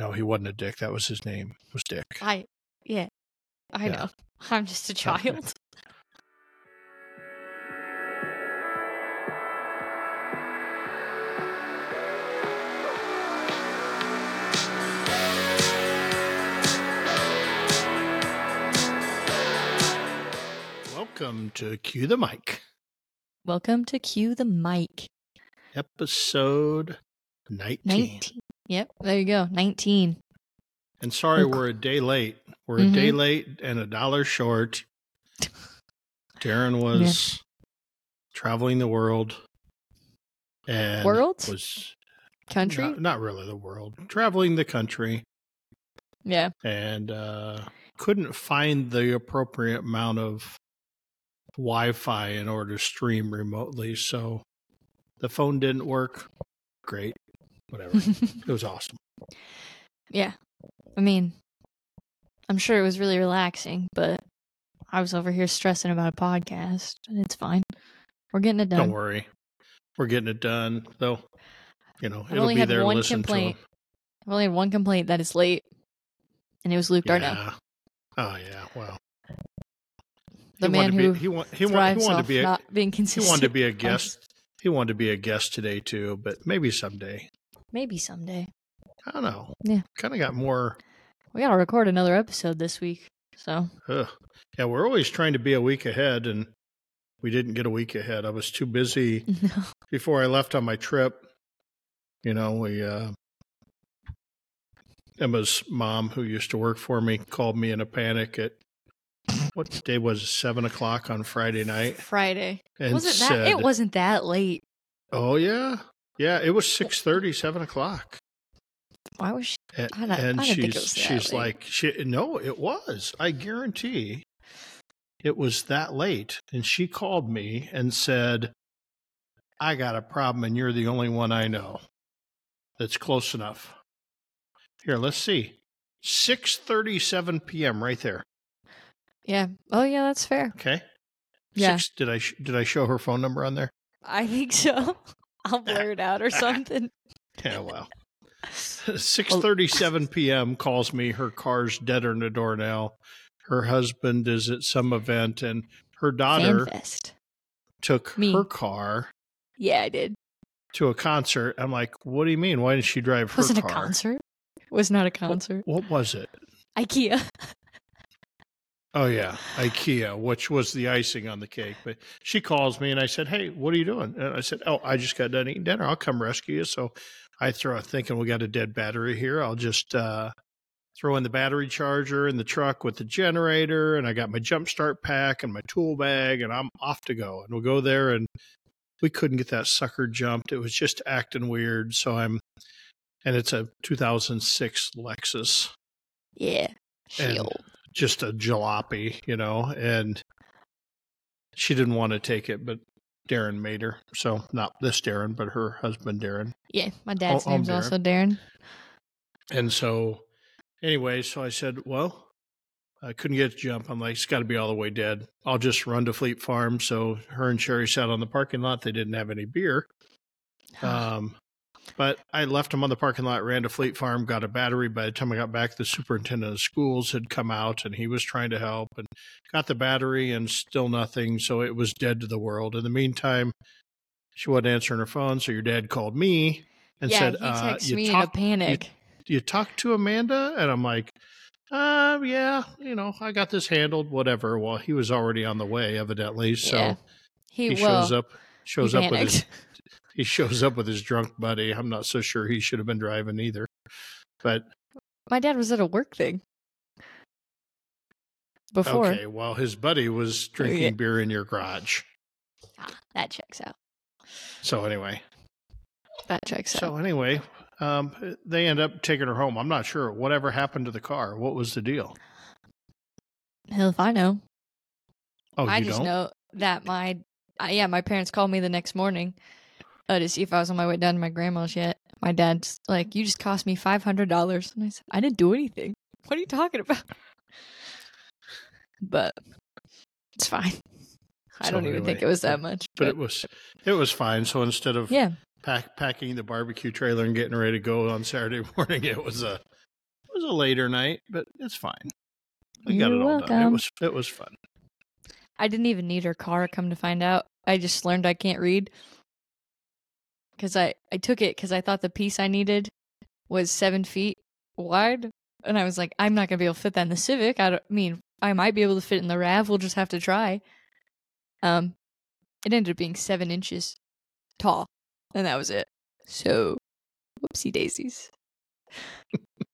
no, he wasn't a dick. That was his name. Was Dick. I, yeah, I Yeah. know. I'm just a child. Welcome to Cue the Mic, Welcome to Cue the Mic. episode 19. 19. Yep, there you go. 19. And sorry, we're a day late. We're a day Mhm. late and a dollar short. Darren was traveling the world. And World? was Country? Not, not really the world. Traveling the country yeah. and uh, couldn't find the appropriate amount of Wi-Fi in order to stream remotely. So the phone didn't work. Great, whatever. it was awesome. yeah. I mean, I'm sure it was really relaxing, but I was over here stressing about a podcast, and it's fine. We're getting it done. Don't worry, we're getting it done. Though, you know, I've it'll only be had there. to one Listen complaint. to I've only had one complaint that it's late, and it was Luke them. Darnell, Yeah. Oh yeah. Well, the he man who be, he, wa- he, wa- he wanted to be a, not being he wanted to be a guest. He wanted to be a guest today too, but maybe someday. Maybe someday. I don't know. Yeah. Kind of got more. We gotta record another episode this week, so Ugh. Yeah, we're always trying to be a week ahead, and we didn't get a week ahead. I was too busy no. before I left on my trip. You know, we uh, Emma's mom, who used to work for me, called me in a panic at what day was it? Seven o'clock on Friday night, Friday. and was it that? said, It wasn't that late. "Oh yeah, yeah, it was six thirty, seven o'clock." Why was she? And, I don't- and I she's it was that she's like, she, no, it was. I guarantee it was that late. And she called me and said, I got a problem, and you're the only one I know that's close enough. Here, let's see. 6:37 p.m. right there. Yeah. Oh yeah, that's fair. Okay. Yeah. Six, did I did I show her phone number on there? I think so. I'll blur it out or something. Yeah, well. 6:37 p.m. calls me. Her car's dead in the door now. Her husband is at some event, and her daughter Fanfest. took Me. her car Yeah, I did. to a concert. I'm like, what do you mean? Why didn't she drive her car? Wasn't a car? concert. Was not a concert. What was it? IKEA. Oh yeah, IKEA, which was the icing on the cake. But she calls me and I said, "Hey, what are you doing?" And I said, "Oh, I just got done eating dinner. I'll come rescue you." So I throw thinking we got a dead battery here. I'll just uh, throw in the battery charger in the truck with the generator, and I got my jump start pack and my tool bag, and I'm off to go. And we'll go there, and we couldn't get that sucker jumped. It was just acting weird. So I'm, and it's a 2006 Lexus Yeah. Shield. Just a jalopy, you know, and she didn't want to take it, but Darren made her. So not this Darren, but her husband Darren. Yeah. My dad's Oh, name's Darren. also Darren. And so anyway, so I said, well, I couldn't get to jump. I'm like, it's got to be all the way dead. I'll just run to Fleet Farm. So her and Sherry sat on the parking lot. They didn't have any beer. Um, but I left him on the parking lot, ran to Fleet Farm, got a battery. By the time I got back, the superintendent of schools had come out and he was trying to help and got the battery and still nothing. So it was dead to the world. In the meantime, she wasn't answering her phone. So your dad called me and yeah, said, he uh, you me talked- in a panic. you talked to Amanda? And I'm like, uh, yeah, you know, I got this handled, whatever. Well, he was already on the way, evidently. So Yeah. he, he shows up, shows up with his, he shows up with his drunk buddy. I'm not so sure he should have been driving either. But My dad was at a work thing. Before. okay, well, his buddy was drinking yeah. beer in your garage. Ah, that checks out. So anyway, That checks out. so anyway, um, they end up taking her home. I'm not sure whatever happened to the car. What was the deal? Hell if I know. Oh, I just don't? know that my uh, yeah, my parents called me the next morning uh, to see if I was on my way down to my grandma's yet. My dad's like, "You just cost me five hundred dollars," and I said, "I didn't do anything. What are you talking about?" But it's fine. I So don't even think it was that much. But it was it was fine. So instead of yeah, pack, packing the barbecue trailer and getting ready to go on Saturday morning. It was a it was a later night, but it's fine. We got You're it all done. It was it was fun. I didn't even need her car. Come to find out, I just learned I can't read because I I took it because I thought the piece I needed was seven feet wide, and I was like, I'm not gonna be able to fit that in the Civic. I I mean I might be able to fit in the Rav. We'll just have to try. Um, it ended up being seven inches tall, and that was it. So, whoopsie daisies.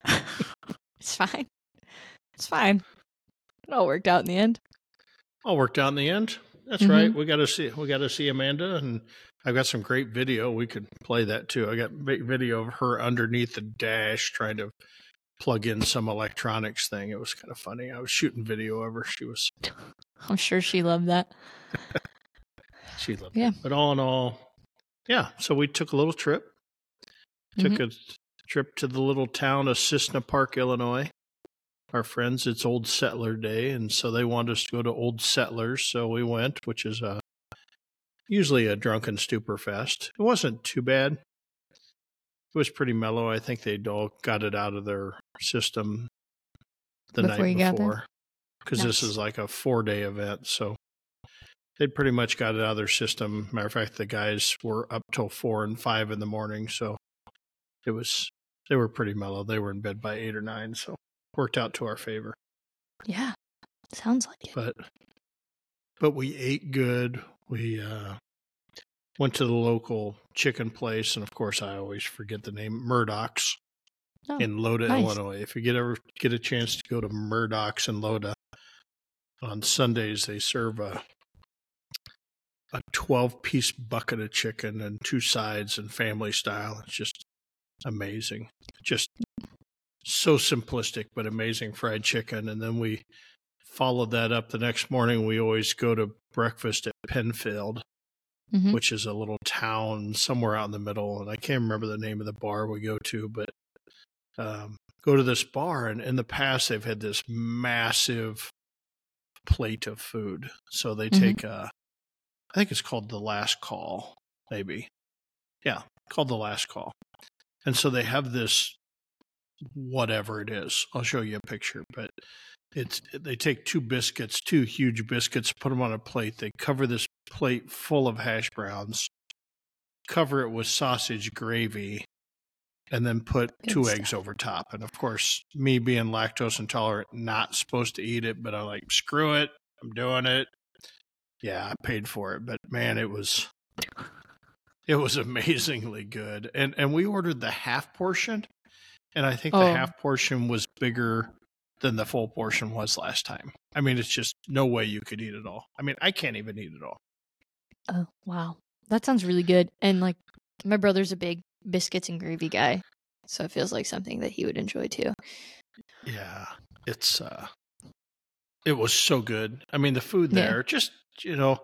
it's fine. It's fine. It all worked out in the end. All worked out in the end. That's Mhm. right. We got to see we got to see Amanda, and I've got some great video. We could play that too. I got video of her underneath the dash trying to plug in some electronics thing. It was kind of funny. I was shooting video of her. She was I'm sure she loved that. she loved Yeah. it. But all in all, yeah. So we took a little trip. Took Mm-hmm. a trip to the little town of Cissna Park, Illinois. Our friends, it's Old Settler Day, and so they wanted us to go to Old Settlers, so we went, which is a usually a drunken stupor fest. It wasn't too bad. It was pretty mellow. I think they'd all got it out of their system the Before night you got there? before, because this is like a four day event, so they pretty much got it out of their system. Matter of fact, the guys were up till four and five in the morning, so it was they were pretty mellow. They were in bed by eight or nine, so worked out to our favor. Yeah, sounds like it. But but we ate good. We uh went to the local chicken place, and of course, I always forget the name Murdoch's Oh, in Loda, nice. Illinois. If you get ever get a chance to go to Murdoch's in Loda on Sundays, they serve a a twelve piece bucket of chicken and two sides and family style. It's just amazing. Just so simplistic but amazing fried chicken. And then we followed that up the next morning. We always go to breakfast at Penfield, Mhm. which is a little town somewhere out in the middle. And I can't remember the name of the bar we go to, but um, go to this bar. And in the past, they've had this massive plate of food. So they Mhm. take a, I think it's called the last call, maybe. Yeah, called the last call. And so they have this whatever it is. I'll show you a picture, but it's they take two biscuits, two huge biscuits, put them on a plate. They cover this plate full of hash browns, cover it with sausage gravy, and then put Good two stuff. eggs over top. And of course, me being lactose intolerant, not supposed to eat it, but I'm like, screw it, I'm doing it. Yeah, I paid for it, but man, it was it was amazingly good. And and we ordered the half portion, and I think Oh. the half portion was bigger than the full portion was last time. I mean, it's just no way you could eat it all. I mean, I can't even eat it all. Oh, wow. That sounds really good. And like my brother's a big biscuits and gravy guy. So it feels like something that he would enjoy too. Yeah, it's uh it was so good. I mean, the food Yeah. there just, you know,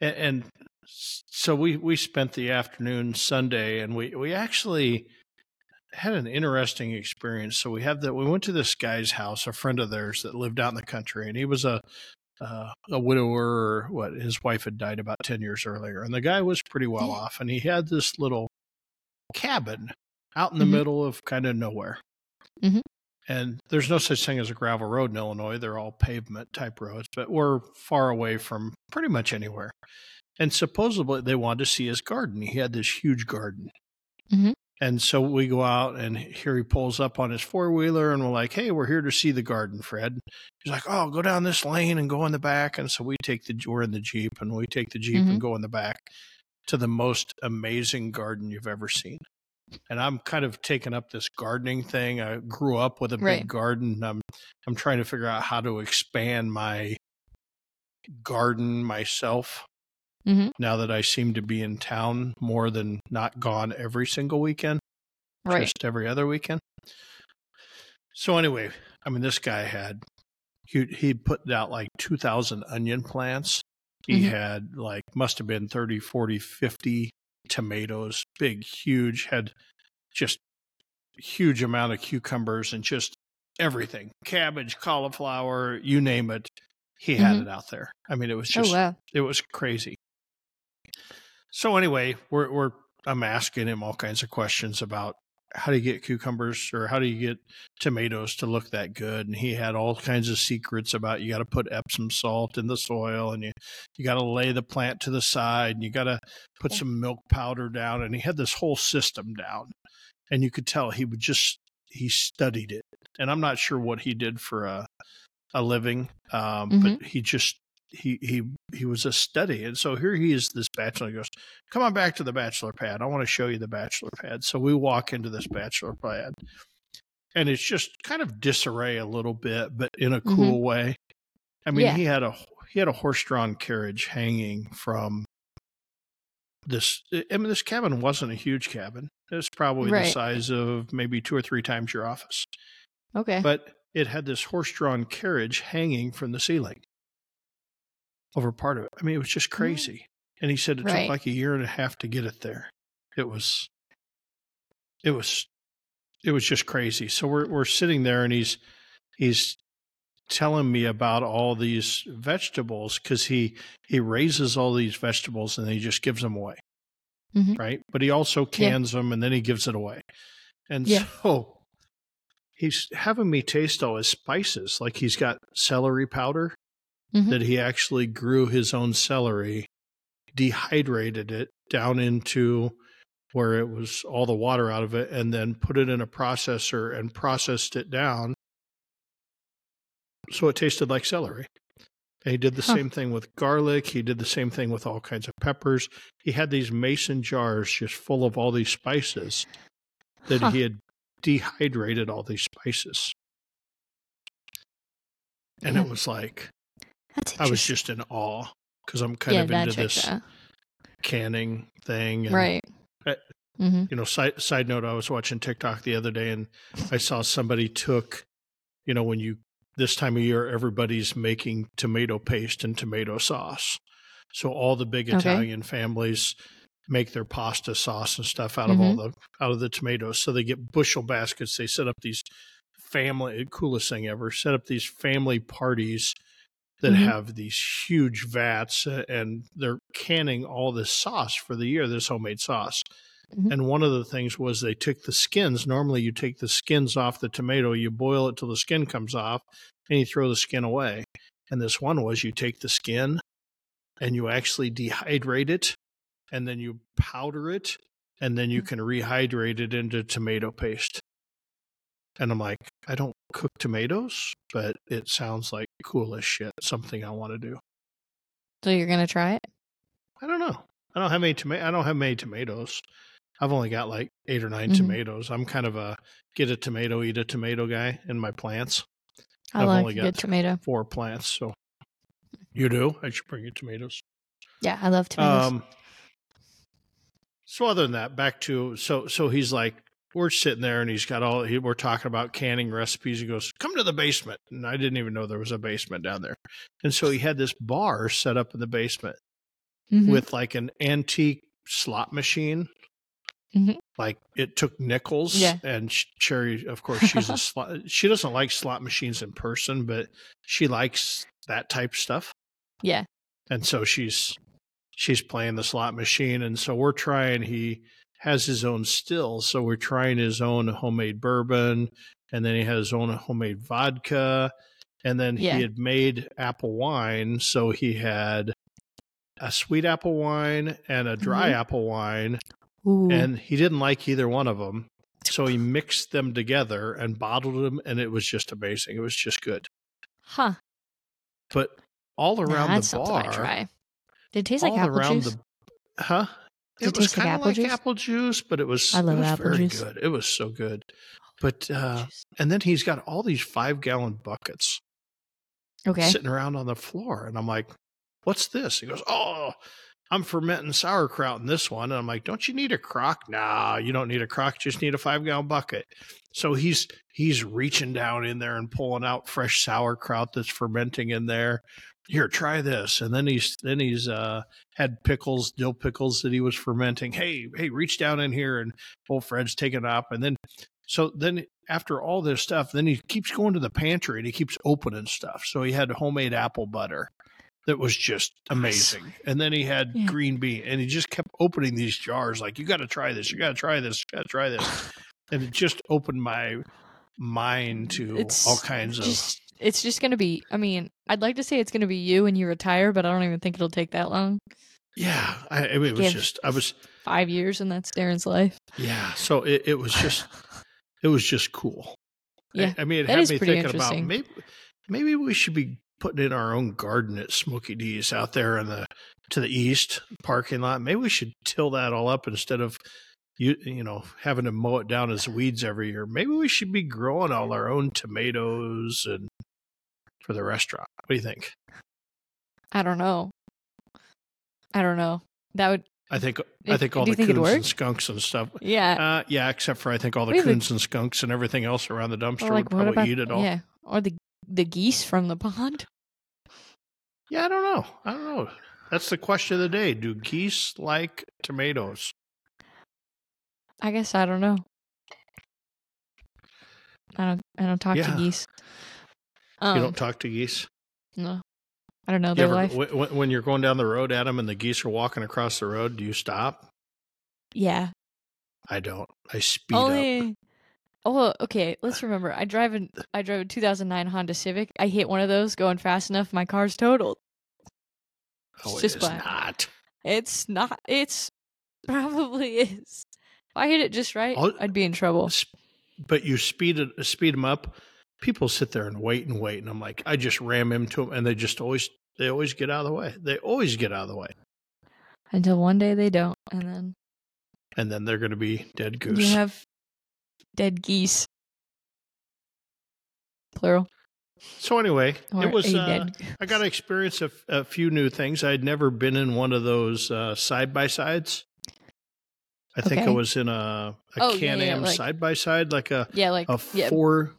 and, and so we we spent the afternoon Sunday and we we actually had an interesting experience. So we have that we went to this guy's house, a friend of theirs that lived out in the country and he was a uh, a widower or what his wife had died about 10 years earlier and the guy was pretty well off and he had this little cabin out in the Mhm. middle of kind of nowhere Mm-hmm. and there's no such thing as a gravel road in Illinois. They're all pavement type roads, but we're far away from pretty much anywhere. And supposedly they wanted to see his garden. He had this huge garden. Mhm. And so we go out, and here he pulls up on his four wheeler, and we're like, "Hey, we're here to see the garden, Fred." He's like, "Oh, go down this lane and go in the back." And so we take the we're in the jeep, and we take the jeep Mhm. and go in the back to the most amazing garden you've ever seen. And I'm kind of taking up this gardening thing. I grew up with a big Right. garden. I'm I'm trying to figure out how to expand my garden myself Mhm. now that I seem to be in town more than not gone every single weekend, Right. just every other weekend. So anyway, I mean, this guy had he he put out like 2,000 onion plants. He Mhm. had like must have been 30, 40, 50 tomatoes, big, huge, had just huge amount of cucumbers and just everything, cabbage, cauliflower, you name it. He had Mhm. it out there. I mean, it was Oh just wow. it was crazy. So anyway, we're we're I'm asking him all kinds of questions about how do you get cucumbers or how do you get tomatoes to look that good? And he had all kinds of secrets about you got to put Epsom salt in the soil and you you got to lay the plant to the side and you got to put some milk powder down and he had this whole system down. And you could tell he would just he studied it. And I'm not sure what he did for a a living, um, Mhm. but he just he he he was a study. And so here he is, this bachelor. He goes, "Come on back to the bachelor pad. I want to show you the bachelor pad." So we walk into this bachelor pad, and it's just kind of disarray a little bit, but in a mm-hmm. cool way. I mean, Yeah. he had a he had a horse-drawn carriage hanging from this. I mean, this cabin wasn't a huge cabin. It was probably the size of maybe two or three times your office Okay. but it had this horse-drawn carriage hanging from the ceiling over part of it. I mean, it was just crazy. And he said it Right. took like a year and a half to get it there. It was, it was, it was just crazy. So we're we're sitting there, and he's he's telling me about all these vegetables because he he raises all these vegetables and he just gives them away, mm-hmm. right? But he also Yeah. cans them and then he gives it away. And Yeah. so he's having me taste all his spices. Like he's got celery powder Mhm. that he actually grew his own celery, dehydrated it down into where it was all the water out of it, and then put it in a processor and processed it down so it tasted like celery. And he did the Huh. same thing with garlic. He did the same thing with all kinds of peppers. He had these mason jars just full of all these spices that Huh. he had dehydrated all these spices. And it was like That's I was just in awe because I'm kind yeah, of into this canning thing. And, Right. Uh, hmm You know, side side note, I was watching TikTok the other day and I saw somebody took, you know, when you this time of year everybody's making tomato paste and tomato sauce. So all the big Okay. Italian families make their pasta sauce and stuff out of all the out of the tomatoes. So they get bushel baskets. They set up these family coolest thing ever. Set up these family parties that Mhm. have these huge vats uh, and they're canning all this sauce for the year, this homemade sauce. Mhm. And one of the things was they took the skins. Normally, you take the skins off the tomato, you boil it till the skin comes off, and you throw the skin away. And this one was you take the skin and you actually dehydrate it, and then you powder it, and then you can rehydrate it into tomato paste. And I'm like, I don't cook tomatoes, but it sounds like cool as shit. Something I want to do. So you're gonna try it? I don't know. I don't have any tomato. I don't have many tomatoes. I've only got like eight or 9 Mhm. tomatoes. I'm kind of a get a tomato, eat a tomato guy in my plants. I I've like only a got tomato. Four plants, so you do. I should bring you tomatoes. Yeah, I love tomatoes. Um. So other than that, back to so so he's like we're sitting there and he's got all he, we're talking about canning recipes. He goes, "Come to the basement," and I didn't even know there was a basement down there. And so he had this bar set up in the basement Mhm. with like an antique slot machine. Mhm. Like it took nickels, Yeah. and cherry of course, she's a slot. She doesn't like slot machines in person, but she likes that type stuff yeah. and so she's she's playing the slot machine and so we're trying he has his own still. so we're trying his own homemade bourbon and then he has his own homemade vodka and then Yeah. he had made apple wine so he had a sweet apple wine and a dry Mhm. apple wine Ooh. and he didn't like either one of them so he mixed them together and bottled them and it was just amazing it was just good huh. but all around the bar I try. Did it taste like apple juice? the huh It was kind of apple like juice? apple juice but it was I love it was apple very juice. good it was so good but uh and then he's got all these five gallon buckets Okay. sitting around on the floor and i'm like what's this he goes oh i'm fermenting sauerkraut in this one and i'm like don't you need a crock? Nah you don't need a crock just need a five gallon bucket. So he's he's reaching down in there and pulling out fresh sauerkraut that's fermenting in there. Here try this. And then he's then he's uh had pickles dill pickles that he was fermenting. Hey hey reach down in here and old fred's taking up. And then so then after all this stuff then he keeps going to the pantry and he keeps opening stuff. So he had homemade apple butter that was just amazing and then he had Yeah. green bean and he just kept opening these jars like you got to try this you got to try this you got to try this and it just opened my mind to It's all kinds of. It's just gonna be. I mean, I'd like to say it's gonna be you when you retire, but I don't even think it'll take that long. Yeah, I, it was just I was Five years, and that's Darren's life. yeah. So it, it was just it was just cool. I- Yeah, I, mean, it had me thinking about maybe maybe we should be putting in our own garden at Smoky D's out there in the to the east parking lot. Maybe we should till that all up instead of you you know having to mow it down as weeds every year. Maybe we should be growing all our own tomatoes and for the restaurant. What do you think? I don't know. I don't know. That would. I think I think all the think coons and skunks and stuff. Yeah. Uh, yeah, except for I think all the coons and skunks and everything else around the dumpster like, would probably about? eat it all. Yeah. Or the the geese from the pond. Yeah, I don't know. I don't know. That's the question of the day. Do geese like tomatoes? I guess I don't know. I don't. I don't talk Yeah. to geese. Um, you don't talk to geese. No. I don't know their ever- life. wh- when you're going down the road, Adam, and the geese are walking across the road, do you stop? yeah. I don't. I speed up. Oh, okay. Let's remember. I drive an I drove a 2009 Honda Civic. I hit one of those going fast enough. My car's totaled. Oh, It's it just not. It's not. It's probably is. If I hit it just right, I'll- I'd be in trouble. But you speed it, speed them up. People sit there and wait and wait, and I'm like, I just ram into them, and they just always, they always get out of the way. They always get out of the way, Until one day they don't, and then and then they're going to be dead goose. you have dead geese. Plural. so anyway, Or it was. Uh. I got to experience a few new things. I'd never been in one of those side by sides. I think I was in a, a Oh, Can Am side by side, like a, Yeah, like a yeah. four.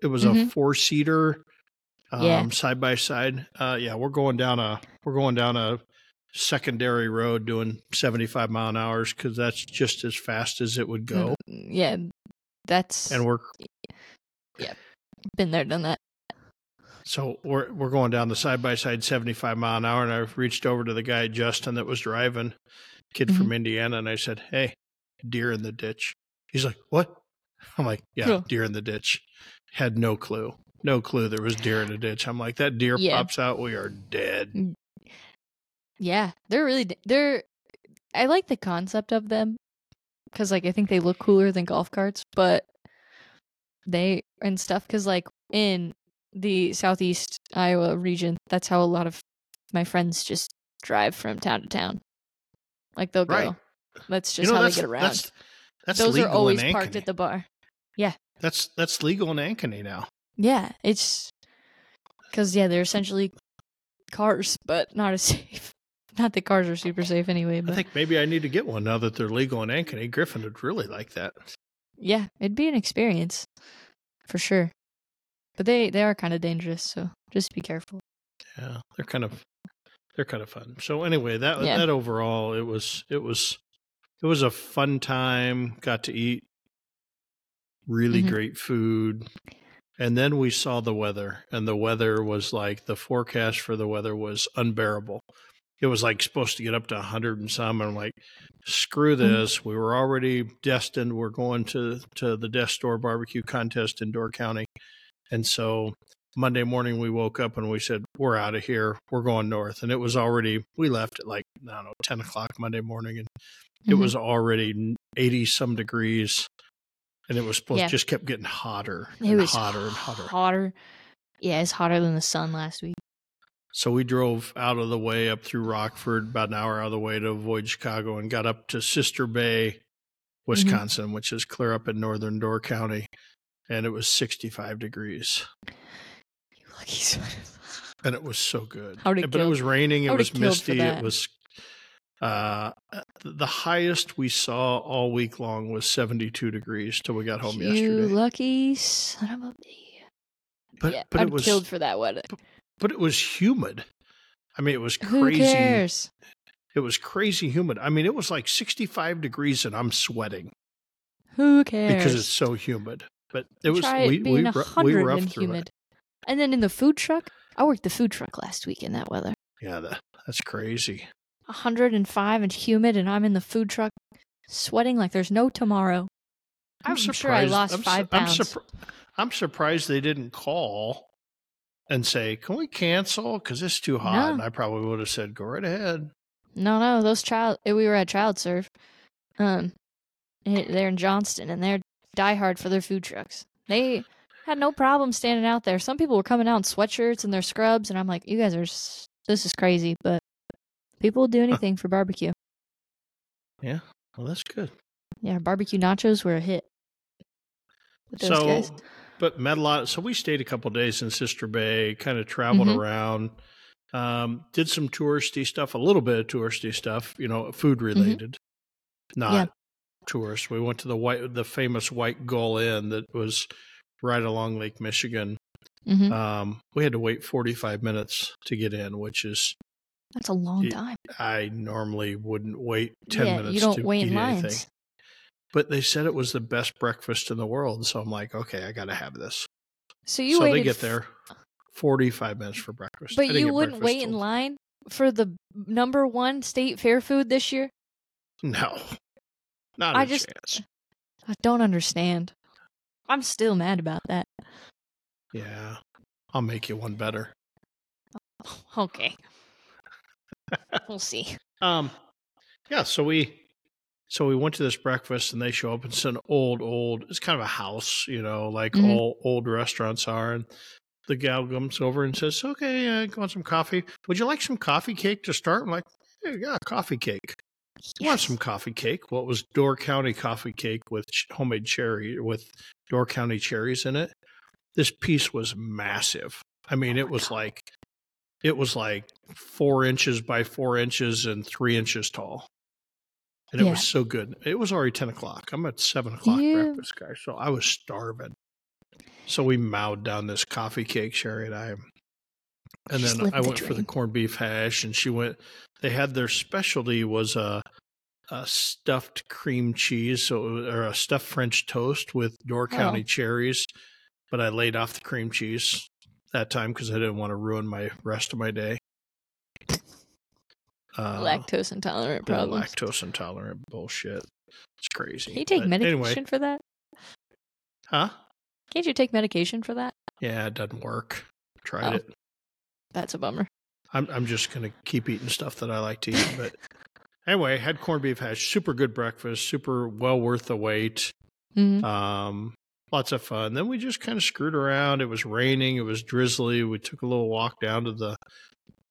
It was a Mhm. four seater, um, side by side. Uh, yeah, we're going down a we're going down a secondary road doing seventy five mile an hours because that's just as fast as it would go, Mm, Yeah, that's and we're yeah, been there, done that. So we're we're going down the side by side 75 mile an hour, and I reached over to the guy Justin that was driving, kid Mm-hmm. from Indiana, and I said, "Hey, deer in the ditch." He's like, "What?" I'm like, "Yeah, Cool. deer in the ditch." Had no clue, no clue there was deer in the ditch. I'm like, "That deer Yeah. pops out, we are dead." Yeah, they're really they're. I like the concept of them because like I think they look cooler than golf carts, but they and stuff because like in the southeast Iowa region, that's how a lot of my friends just drive from town to town. Like they'll go. Right. That's just you know, how they get around. that's that's Those are always parked at the bar. Yeah. That's that's legal in Ankeny now. Yeah, it's because yeah, they're essentially cars, but not as safe. Not that cars are super safe anyway, but I think maybe I need to get one now that they're legal in Ankeny. Griffin would really like that. yeah, it'd be an experience for sure. But they they are kind of dangerous, so just be careful. Yeah, they're kind of they're kind of fun. So anyway, that Yeah. that overall it was it was it was a fun time. Got to eat really Mhm. great food. And then we saw the weather and the weather was like the forecast for the weather was unbearable. It was like supposed to get up to 100 and some and I'm like screw this. We were already destined. We're going to to the Death's Door barbecue contest in Door County. And so Monday morning we woke up and we said, We're out of here. We're going north. And it was already we left at like, I don't know, ten o'clock Monday morning and it Mhm. was already eighty some degrees. And it was supposed Yeah. just kept getting hotter it was hotter and hotter. hotter. Yeah, it's hotter than the sun last week. So we drove out of the way up through Rockford, about an hour out of the way to avoid Chicago, and got up to Sister Bay, Wisconsin, which is clear up in northern Door County, and it was 65 degrees, You lucky son. and it was so good. But it was raining, it was misty, it was. Uh, the highest we saw all week long was 72 degrees till we got home you yesterday. You lucky son of a bee. But yeah, but I'm it was killed for that one. but it was humid. I mean, it was crazy. Who cares? It was crazy humid. I mean, it was like 65 degrees and I'm sweating Who cares? because it's so humid. But it was Try we it being we, we hundred roughed and through humid. it. And then in the food truck, I worked the food truck last week in that weather. Yeah, that, that's crazy. Hundred and five and humid, and I'm in the food truck, sweating like there's no tomorrow. I'm, sure I lost I'm, su- five I'm, pounds. I'm surprised they didn't call and say, "Can we cancel? Because it's too hot." No. And I probably would have said, "Go right ahead." No, no, those child. eh, We were at ChildServe. Um, eh, they're in Johnston, and they're diehard for their food trucks. They had no problem standing out there. Some people were coming out in sweatshirts and their scrubs, and I'm like, you guys are. This is crazy, but people will do anything for barbecue. Yeah, well, that's good. Yeah, barbecue nachos were a hit. With those so, guys. But met a lot. So we stayed a couple days in Sister Bay, kind of traveled Mhm. around, um, did some touristy stuff, a little bit of touristy stuff, you know, food related, not Mm-hmm. Yeah. tourist. We went to the white, the famous White Gull Inn that was right along Lake Michigan. hmm Um, we had to wait 45 minutes to get in, which is That's a long time. I normally wouldn't wait 10 yeah, minutes you don't to wait in lines. anything. But they said it was the best breakfast in the world, so I'm like, okay, I got to have this. So you so they get there 45 minutes for breakfast. But you wouldn't wait in line for the number one state fair food this year. No. Not I a just- chance. I don't understand. I'm still mad about that. Yeah. I'll make you one better. Okay. we'll see. Um yeah, so we so we went to this breakfast and they show up. It's an old, old it's kind of a house, you know, like Mhm. all old restaurants are. And the gal comes over and says, Okay, uh, want some coffee? Would you like some coffee cake to start? I'm like, Hey, yeah, coffee cake. You want some coffee cake? Well, was Door County coffee cake with homemade cherry with Door County cherries in it. This piece was massive. I mean, Oh it was God. like it was like four inches by four inches and three inches tall. And it Yeah. was so good. It was already ten o'clock. I'm at seven o'clock You- breakfast guy, so I was starving. So we mowed down this coffee cake, Sherry and I. And Just then I the went for the corned beef hash, and she went. They had their specialty was a, a stuffed cream cheese, so was- or a stuffed French toast with Door Oh. County cherries. But I laid off the cream cheese that time because I didn't want to ruin my rest of my day. Uh, Lactose intolerant problems. lactose intolerant bullshit. It's crazy. Can you take But medication Anyway, for that? huh? Can't you take medication for that? Yeah, it doesn't work. Tried Oh. it. That's a bummer. I'm I'm just gonna keep eating stuff that I like to eat. But anyway, had corned beef hash, super good breakfast, super well worth the wait. hmm Um, lots of fun. Then we just kind of screwed around. It was raining. It was drizzly. We took a little walk down to the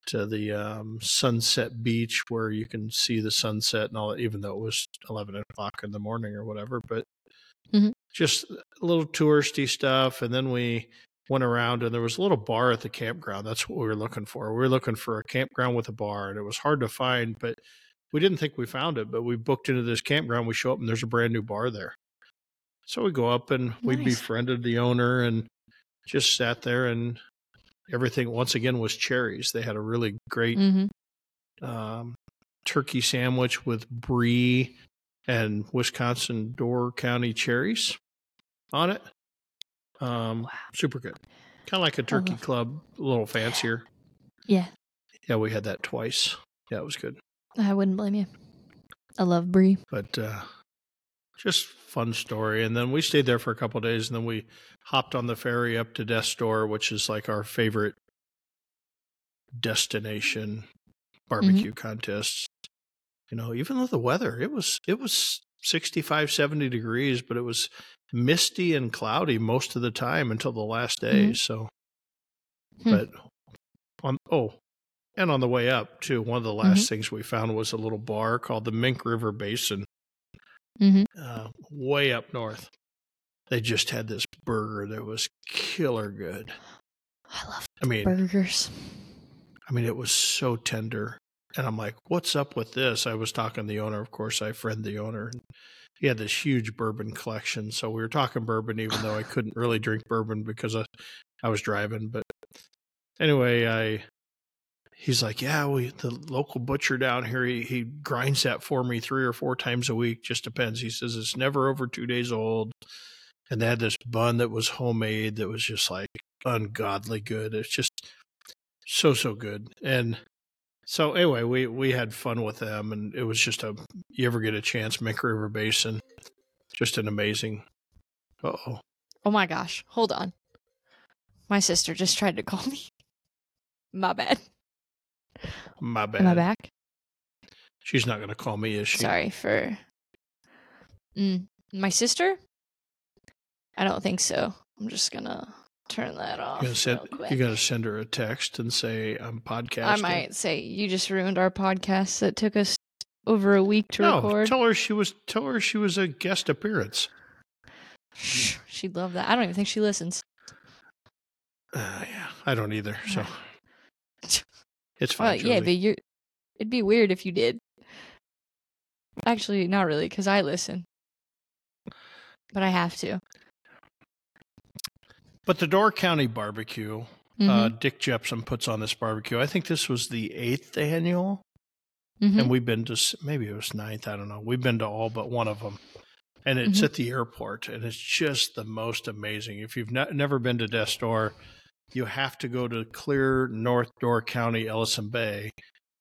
to the um, Sunset Beach where you can see the sunset and all that, even though it was eleven o'clock in the morning or whatever. But Mhm. just a little touristy stuff, and then we went around and there was a little bar at the campground. That's what we were looking for. We were looking for a campground with a bar, and it was hard to find, but we didn't think we found it. But we booked into this campground. We show up and there's a brand new bar there. So we go up and we befriended the owner and just sat there and everything once again was cherries. They had a really great hmm um, turkey sandwich with brie and Wisconsin Door County cherries on it. Um, Wow. super good. Kind of like a turkey club, a little fancier. Yeah, Yeah, we had that twice. Yeah, it was good. I wouldn't blame you. I love brie. But uh, just fun story. And then we stayed there for a couple of days, and then we hopped on the ferry up to Death's Door, which is like our favorite destination barbecue contests. You know, even though the weather, it was it was 65, 70 degrees, but it was misty and cloudy most of the time until the last day. Mhm. So, Hmm. but on oh, and on the way up too, one of the last things we found was a little bar called the Mink River Basin hmm uh, way up north. They just had this burger that was killer good. I love I mean, burgers. I mean, it was so tender. And I'm like, what's up with this? I was talking to the owner. Of course, I friend the owner. He had this huge bourbon collection. So we were talking bourbon, even though I couldn't really drink bourbon because I, I was driving. But anyway, I he's like, yeah, we the local butcher down here, he, he grinds that for me three or four times a week. Just depends. He says it's never over two days old. And they had this bun that was homemade that was just like ungodly good. It's just so so good. And so anyway, we we had fun with them, and it was just a you ever get a chance, Mink River Basin, just an amazing oh. Oh my gosh. Hold on. My sister just tried to call me. My bad. My bad. Am I back? She's not going to call me, is she? Sorry for. Mm, my sister? I don't think so. I'm just gonna turn that off. You're gonna send, real quick. you're gonna send her a text and say I'm podcasting. I might say you just ruined our podcast that took us over a week to no, record. tell her she was. Tell her she was a guest appearance. She'd love that. I don't even think she listens. Uh, yeah, I don't either. So it's fine. Well, yeah, but you it'd be weird if you did. Actually, not really, because I listen. But I have to. But the Door County barbecue, uh, Mhm, Dick Jepson puts on this barbecue. I think this was the eighth annual, mhm. and we've been to maybe it was ninth. I don't know. We've been to all but one of them, and it's Mhm. at the airport, and it's just the most amazing. If you've ne- never been to Death Door, you have to go to clear North Door County, Ellison Bay,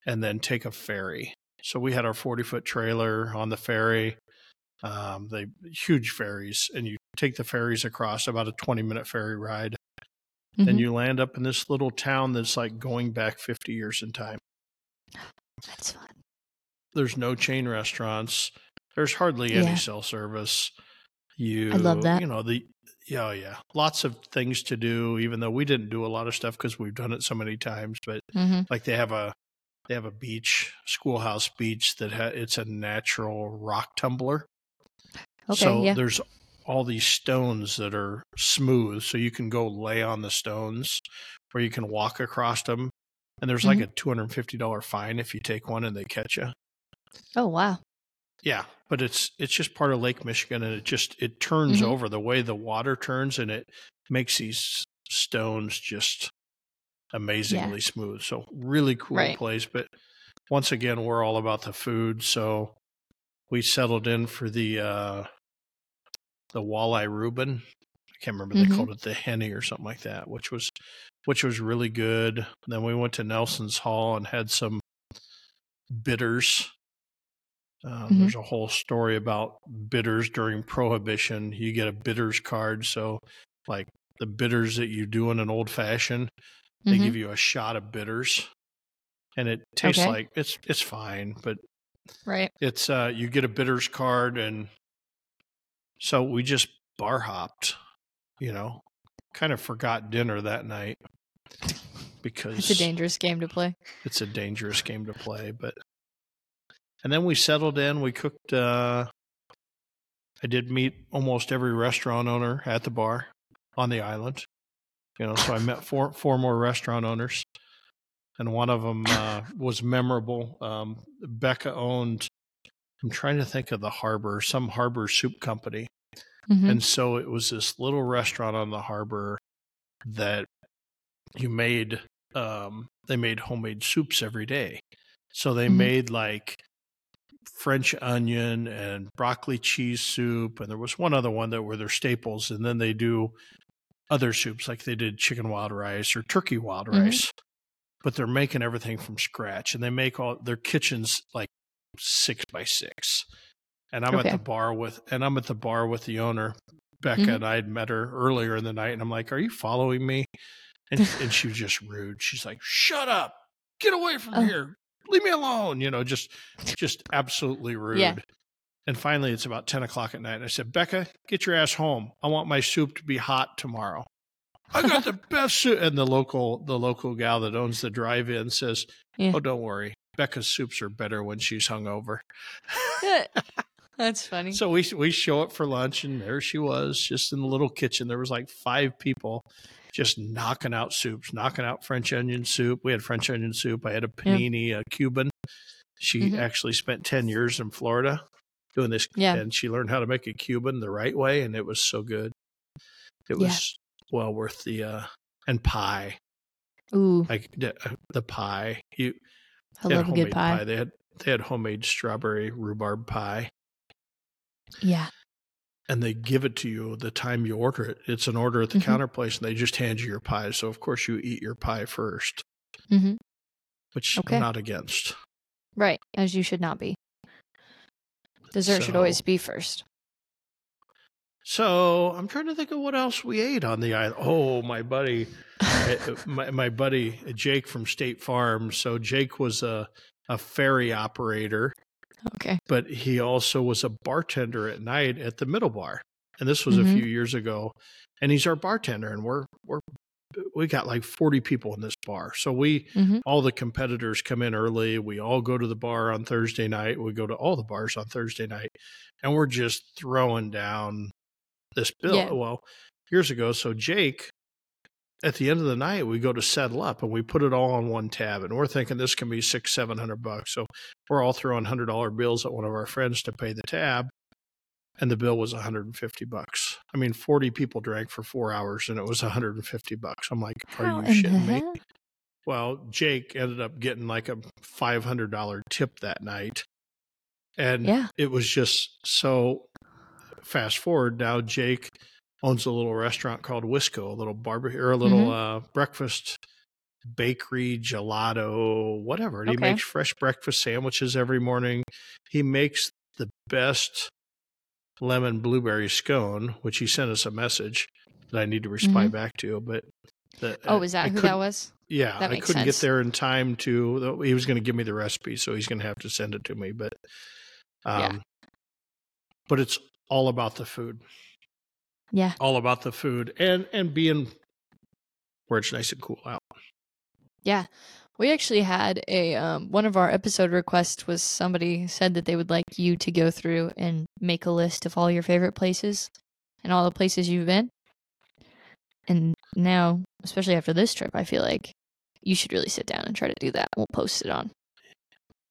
and then take a ferry. So we had our forty foot trailer on the ferry. Um, they huge ferries, and you take the ferries across about a twenty minute ferry ride Mhm. and you land up in this little town that's like going back 50 years in time. That's fun. There's no chain restaurants. There's hardly any Yeah. cell service. You I love that. You know, the yeah, oh, yeah. Lots of things to do even though we didn't do a lot of stuff cuz we've done it so many times, but hmm like they have a they have a beach, schoolhouse beach that ha- it's a natural rock tumbler. Okay, so yeah. there's all these stones that are smooth, so you can go lay on the stones, or you can walk across them. And there's like Mm-hmm. a two hundred and fifty dollar fine if you take one and they catch you. Oh wow. Yeah, but it's it's just part of Lake Michigan, and it just it turns Mhm. over the way the water turns, and it makes these stones just amazingly smooth. So really cool Right. place. But once again, we're all about the food, so we settled in for the uh the walleye Reuben. I can't remember they Mhm. called it the Henny or something like that, which was which was really good. Then we went to Nelsen's Hall and had some bitters. Um, Mhm. There's a whole story about bitters during Prohibition. You get a bitters card, so like the bitters that you do in an old fashioned, they Mhm. give you a shot of bitters, and it tastes Okay. like it's it's fine, but Right. it's uh you get a bitters card, and so we just bar hopped, you know, kind of forgot dinner that night because It's a dangerous game to play. it's a dangerous game to play but and then we settled in we cooked uh i did meet almost every restaurant owner at the bar on the island you know so i met four four more restaurant owners and one of them uh, was memorable um, becca owned i'm trying to think of the harbor some harbor soup company Mhm. and so it was this little restaurant on the harbor that you made um they made homemade soups every day. So they Mhm. made like French onion and broccoli cheese soup and there was one other one that were their staples and then they do other soups like they did chicken wild rice or turkey wild Mhm. rice. But they're making everything from scratch and they make all their kitchens like 6 by 6 and I'm Okay. at the bar with and I'm at the bar with the owner Becca Mhm. and I had met her earlier in the night and I'm like, "Are you following me?" And and she was just rude. She's like, "Shut up. Get away from Oh. here. Leave me alone." You know, just just absolutely rude. Yeah. And finally, it's about ten o'clock at night. And I said, "Becca, get your ass home. I want my soup to be hot tomorrow." I got the best soup. And the local the local gal that owns the drive-in says, Yeah. "Oh, don't worry. Becca's soups are better when she's hungover." That's funny. So we we show up for lunch, and there she was, just in the little kitchen. There was like five people, just knocking out soups, knocking out French onion soup. We had French onion soup. I had a Yeah. panini, a Cuban. She Mhm. actually spent ten years in Florida doing this, Yeah. and she learned how to make a Cuban the right way, and it was so good. It Yeah. was well worth the uh, and pie, Ooh, like the, uh, the pie. You I love a good homemade pie. They had they had homemade strawberry rhubarb pie. Yeah. And they give it to you the time you order it. It's an order at the Mhm. counter place, and they just hand you your pie. So of course you eat your pie first, mm-hmm. which Okay. I'm not against. Right, as you should not be. Dessert should always be first. So I'm trying to think of what else we ate on the island. Oh, my buddy, eh, my, my buddy Jake from State Farm. So Jake was a a ferry operator, Okay. but he also was a bartender at night at the Middle Bar, and this was a Mhm. few years ago. And he's our bartender, and we're we're we got like 40 people in this bar. So we Mhm. all the competitors come in early. We all go to the bar on Thursday night. We go to all the bars on Thursday night, and we're just throwing down this bill. Yeah. Well, years ago, so Jake, at the end of the night, we go to settle up and we put it all on one tab, and we're thinking this can be six, seven hundred bucks. So we're all throwing hundred dollar bills at one of our friends to pay the tab, and the bill was 150 bucks. I mean, 40 people drank for four hours, and it was 150 bucks. I'm like, are How you shitting me? Well, Jake ended up getting like a five hundred dollar tip that night, and Yeah. it was just so. Fast forward now, Jake owns a little restaurant called Wisco, a little barbecue or a little Mm-hmm. uh, breakfast bakery, gelato, whatever. And he makes fresh breakfast sandwiches every morning. He makes the best lemon blueberry scone, which he sent us a message that I need to reply back to. But the, Mm-hmm. Oh, is I that who that was? yeah, That I couldn't sense. get there in time to. He was going to give me the recipe, so he's going to have to send it to me. But, um, Yeah. but it's all about the food, Yeah. all about the food, and and being where it's nice and cool out. Yeah. We actually had a um, one of our episode requests was somebody said that they would like you to go through and make a list of all your favorite places and all the places you've been. And now, especially after this trip, I feel like you should really sit down and try to do that. We'll post it on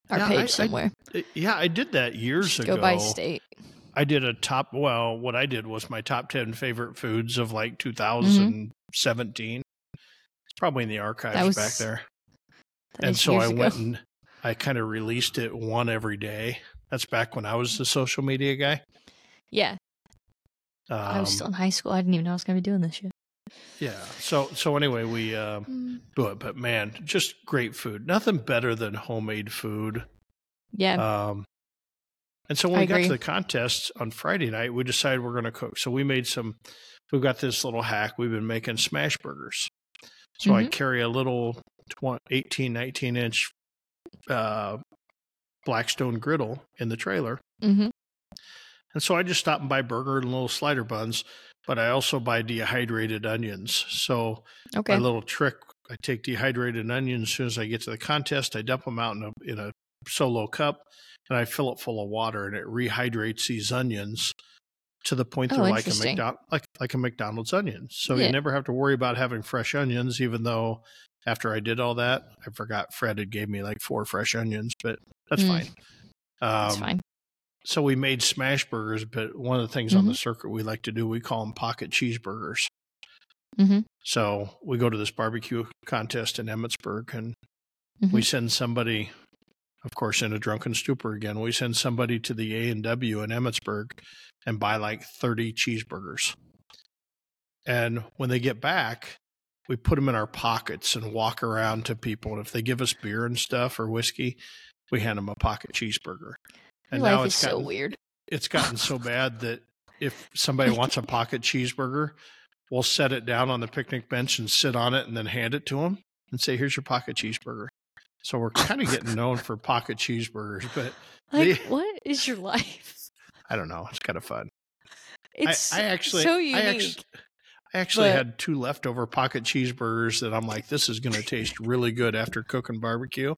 our Yeah, page I- somewhere. Uh, Yeah, I did that years ago. go by state. I did a top. Well, what I did was my top ten favorite foods of like Mm-hmm. 2017. It's probably in the archives was back there. And so I ago. went and I kind of released it one every day. That's back when I was the social media guy. Yeah, Um, I was still in high school. I didn't even know I was going to be doing this shit. yeah. So so anyway, we uh, do it. But man, just great food. Nothing better than homemade food. Yeah. Um, and so when I we got to the contest on Friday night, we decided we're going to cook. So we made some. We've got this little hack. We've been making smash burgers. So I Mhm. carry a little 20, 18, 19 inch uh, Blackstone griddle in the trailer. hmm And so I just stop and buy burger and little slider buns, but I also buy dehydrated onions. So Okay. my little trick, I take dehydrated onions as soon as I get to the contest. I dump them out in a in a solo cup, and I fill it full of water, and it rehydrates these onions to the point Oh, they're like a. Like like a McDonald's onion. So Yeah. you never have to worry about having fresh onions, even though after I did all that, I forgot Fred had gave me like four fresh onions, but that's Mm. fine. Um, That's fine. so we made smash burgers, but one of the things on Mm-hmm. the circuit we like to do, we call them pocket cheeseburgers. hmm So we go to this barbecue contest in Emmetsburg and Mhm. we send somebody, of course, in a drunken stupor again, we send somebody to the A and W in Emmetsburg and buy like 30 cheeseburgers. And when they get back, we put them in our pockets and walk around to people. And if they give us beer and stuff or whiskey, we hand them a pocket cheeseburger. And life now is it's so weird. it's gotten so bad that if somebody wants a pocket cheeseburger, we'll set it down on the picnic bench and sit on it and then hand it to them and say, "Here's your pocket cheeseburger." So we're kind of getting known for pocket cheeseburgers, but Like, the- what is your life? I don't know. It's kind of fun. It's I, I actually, so I unique. actually, I actually but- had two leftover pocket cheeseburgers that I'm like, this is going to taste really good after cooking barbecue.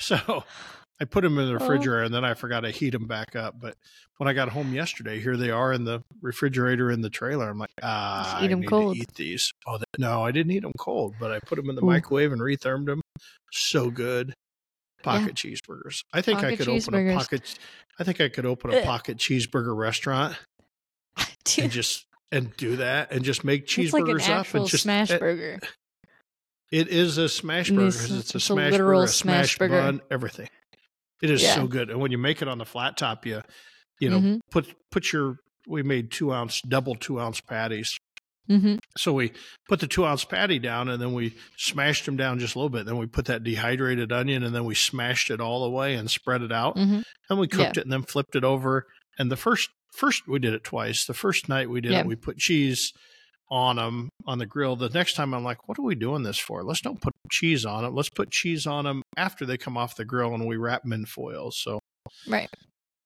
So I put them in the Oh. refrigerator and then I forgot to heat them back up. But when I got home yesterday, here they are in the refrigerator in the trailer. I'm like, ah, eat I 'em need cold. to eat these. Oh, no, I didn't eat them cold, but I put them in the Ooh. microwave and rethermed them. So good. Pocket cheeseburgers. I think I could open a pocket. I think I could open a pocket cheeseburger restaurant and just and do that and just make it's like an cheeseburgers up and just smash it- burger. it is a smash burger. it's- It's a it's a smash literal burger, a smash smash burger. bun, everything. It is Yeah. so good. And when you make it on the flat top, you you know Mhm. put put your we made two ounce double two ounce patties. Hmm So we put the two ounce patty down and then we smashed them down just a little bit. Then we put that dehydrated onion and then we smashed it all the way and spread it out. hmm And we cooked it and then flipped it over. And the first first we did it twice. The first night we did Yeah. it, we put cheese on them on the grill. The next time I'm like, what are we doing this for? Let's don't put cheese on them. Let's put cheese on them after they come off the grill and we wrap them in foil. So Right.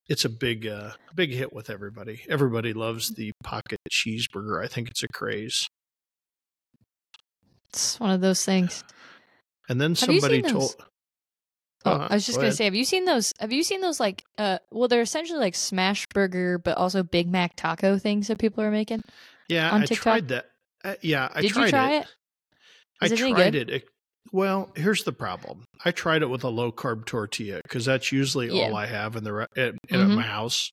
It's a big, uh, big hit with everybody. Everybody loves the pocket cheeseburger. I think it's a craze. It's one of those things. And then somebody told. Oh, Uh-huh, I was just go gonna ahead. say, have you seen those? Have you seen those like uh well they're essentially like smash burger but also Big Mac taco things that people are making? Yeah, on I TikTok? tried that. Uh, yeah, I Did tried you try it? I Is it any tried. It- Well, here's the problem. I tried it with a low carb tortilla because that's usually all I have in the re- at, in Mhm. my house.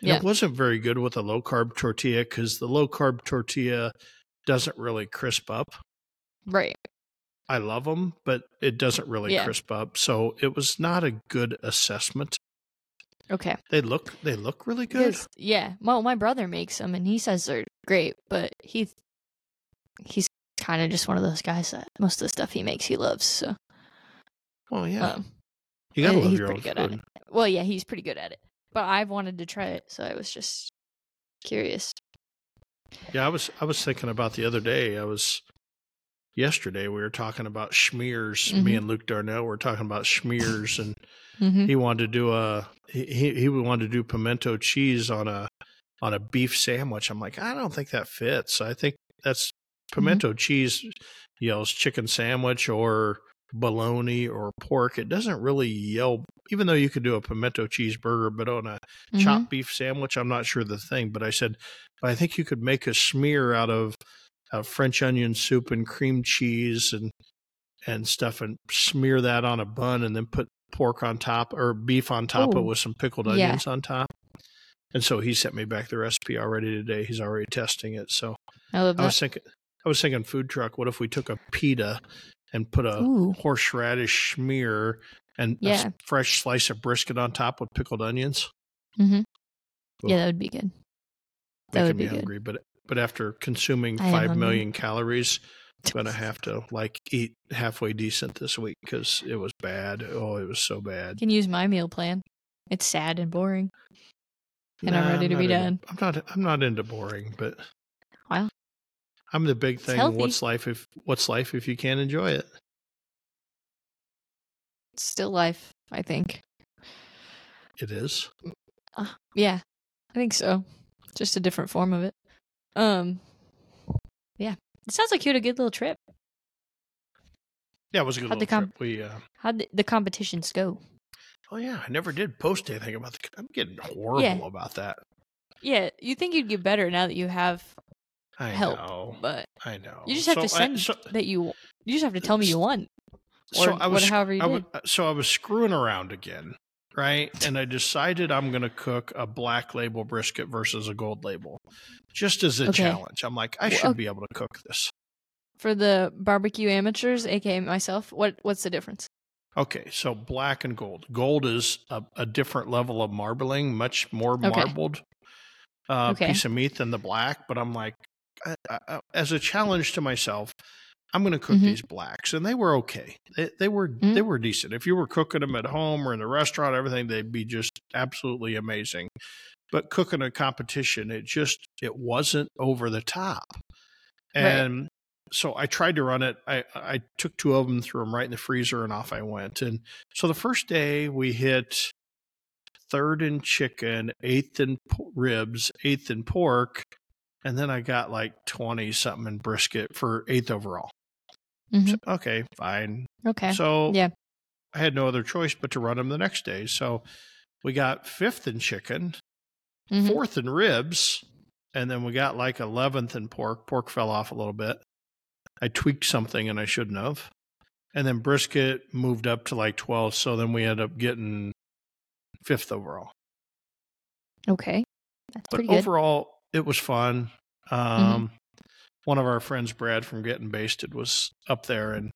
And Yeah. It wasn't very good with a low carb tortilla because the low carb tortilla doesn't really crisp up. Right. I love them, but it doesn't really Yeah. crisp up. So it was not a good assessment. Okay. They look they look really good. Yeah, well my brother makes them and he says they're great, but he he's kind of just one of those guys that most of the stuff he makes he loves. So Well, yeah, um, you gotta love he's your own pretty good at food. well yeah he's pretty good at it. But I've wanted to try it, so I was just curious. Yeah, I was I was thinking about the other day. I was yesterday we were talking about schmears. Me Mhm. and Luke Darnell were talking about schmears, and hmm he wanted to do a he he he wanted to do pimento cheese on a on a beef sandwich. I'm like, I don't think that fits. I think that's pimento cheese yells chicken sandwich or bologna or pork. It doesn't really yell. Even though you could do a pimento cheeseburger, but on a Mm-hmm. chopped beef sandwich. I'm not sure the thing, but I said, but I think you could make a smear out of uh, French onion soup and cream cheese and and stuff, and smear that on a bun, and then put pork on top or beef on top of it with some pickled Yeah. onions on top. And so he sent me back the recipe already today. He's already testing it. So I love I was thinking, I was thinking food truck. What if we took a pita and put a Ooh. horseradish smear and a Yeah. fresh slice of brisket on top with pickled onions? Mm-hmm. Yeah, that would be good. That making would me be good. But but after consuming I five hungry. million calories, I'm gonna have to like eat halfway decent this week because it was bad. Oh, it was so bad. can use my meal plan. It's sad and boring. And I'm Nah, ready to be not done. I'm not. I'm not into boring, but Well, I'm the big thing. What's life if What's life if you can't enjoy it? It's still life, I think. It is. Yeah, I think so. Just a different form of it. Um, yeah. It sounds like you had a good little trip. Yeah, it was a good How'd little com- trip. We. Uh, How'd the, the competitions go? oh yeah, I never did post anything about the. I'm getting horrible Yeah. about that. Yeah, you think you'd get better now that you have I Help. know. but I know. you just have to So I- send so, that you. You just have to tell me you want. or so I was what, however you I did. w- so I was screwing around again, right? And I decided I'm going to cook a black label brisket versus a gold label, just as a Okay. challenge. I'm like, I should be able to cook this. For the barbecue amateurs, aka myself, what what's the difference? Okay, so black and gold. Gold is a, a different level of marbling, much more Okay. marbled uh, Okay. piece of meat than the black. But I'm like, I, I, I- as a challenge to myself, I'm going to cook Mhm. these blacks, and they were okay. They, they were Mhm. they were decent. If you were cooking them at home or in a restaurant, everything they'd be just absolutely amazing. But cooking a competition, it just it wasn't over the top, Right. and so I tried to run it. I I took two of them, threw them right in the freezer, and off I went. And so the first day we hit third in chicken, eighth in po- ribs, eighth in pork, and then I got like twenty something in brisket for eighth overall. Mhm. So, okay, fine. Okay. So Yeah. I had no other choice but to run them the next day. So we got fifth in chicken, Mhm. fourth in ribs, and then we got like 11th in pork. Pork fell off a little bit. I tweaked something and I shouldn't have. And then brisket moved up to like 12. So then we ended up getting fifth overall. Okay. That's But pretty good. overall, it was fun. Um, One of our friends, Brad from Getting Basted, was up there and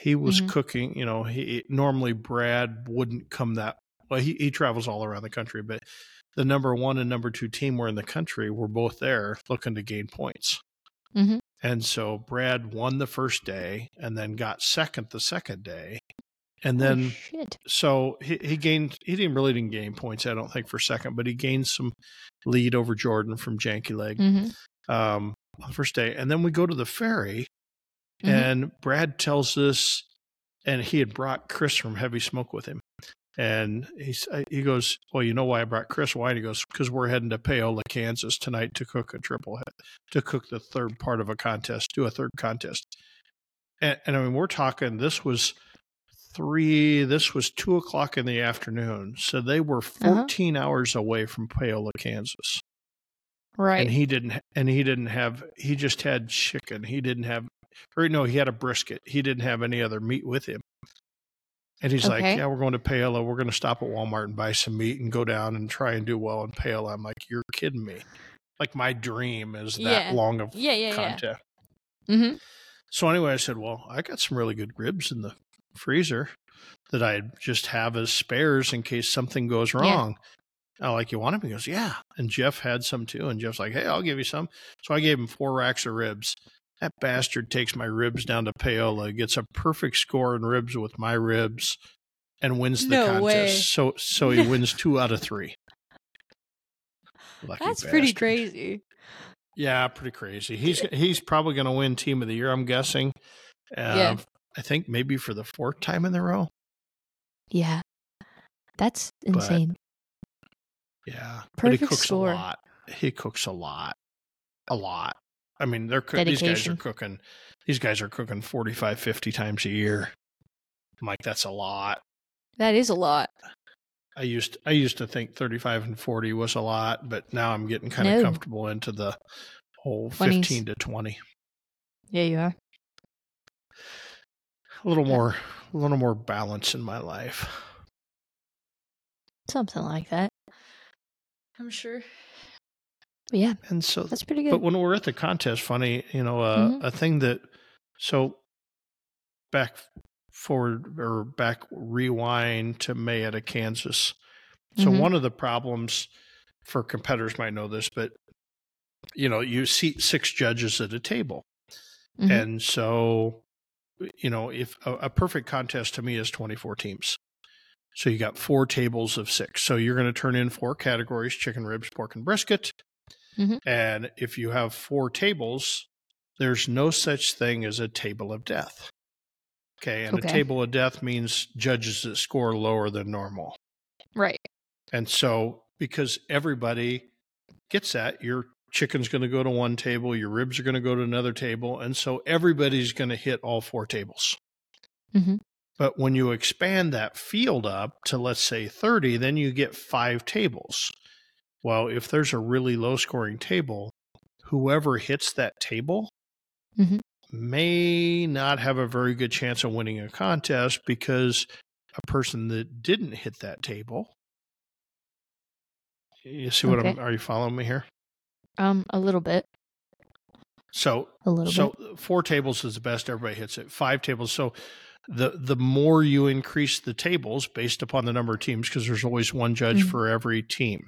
he was Mhm. cooking. You know, he normally Brad wouldn't come that well. He he travels all around the country, but the number one and number two team were in the country. Were both there looking to gain points. Mm-hmm. And so Brad won the first day and then got second the second day. And then shit. so he, he gained he didn't really didn't gain points, I don't think, for second, but he gained some lead over Jordan from Janky Leg hmm um on the first day. And then we go to the ferry Mhm. and Brad tells us and he had brought Chris from Heavy Smoke with him. And he's, uh, he goes, Well, you know why I brought Chris? Why? And he goes, Because we're heading to Paola, Kansas tonight to cook a triple head, to cook the third part of a contest, do a third contest. And, and I mean, we're talking, this was three, this was two o'clock in the afternoon. So they were Uh-huh. 14 hours away from Paola, Kansas. Right. And he didn't, and he didn't have, he just had chicken. He didn't have, or no, he had a brisket. He didn't have any other meat with him. And he's like, Yeah, we're going to Paola. We're going to stop at Walmart and buy some meat and go down and try and do well in Paola. I'm like, You're kidding me. Like, my dream is that Yeah. long of yeah, yeah, yeah. Mm-hmm. So, anyway, I said, Well, I got some really good ribs in the freezer that I just have as spares in case something goes Yeah. wrong. I like, You want them? He goes, Yeah. And Jeff had some too. And Jeff's like, Hey, I'll give you some. So I gave him four racks of ribs. That bastard takes my ribs down to Paola, gets a perfect score in ribs with my ribs, and wins the No contest. way. So so he wins two out of three. Lucky That's pretty crazy. Yeah, pretty crazy. He's he's probably going to win team of the year. I'm guessing. Uh, Yeah. I think maybe for the fourth time in a row. Yeah. That's But- insane. Yeah, but he Perfect cooks score. a lot. He cooks a lot, a lot. I mean, they're cook- these guys are cooking. These guys are cooking 45, 50 times a year. I'm like, that's a lot. That is a lot. I used I used to think 35 and 40 was a lot, but now I'm getting kind of No. comfortable into the whole 20s. 15 to 20. Yeah, you are. A little Yeah. more a little more balance in my life. Something like that. I'm sure. But yeah, And so that's pretty good. But when we're at the contest, funny, you know, uh, Mhm. a thing that so back forward or back rewind to May out of Kansas. So Mhm. one of the problems for competitors might know this, but you know, you seat six judges at a table, Mhm. and so you know, if a, a perfect contest to me is twenty four teams. So you got four tables of six. So you're going to turn in four categories: chicken, ribs, pork, and brisket. Mhm. And if you have four tables, there's no such thing as a table of death. Okay. And Okay. a table of death means judges that score lower than normal. right. And so, because everybody gets that, your chicken's going to go to one table, your ribs are going to go to another table. And so everybody's going to hit all four tables. Mhm. But when you expand that field up to, let's say, 30, then you get five tables. Well, if there's a really low scoring table, whoever hits that table Mhm. may not have a very good chance of winning a contest because a person that didn't hit that table. You see what I'm, are you following me here? Um, a little bit. So A little so bit. four tables is the best. Everybody hits it. Five tables. So the the more you increase the tables based upon the number of teams, because there's always one judge Mhm. for every team.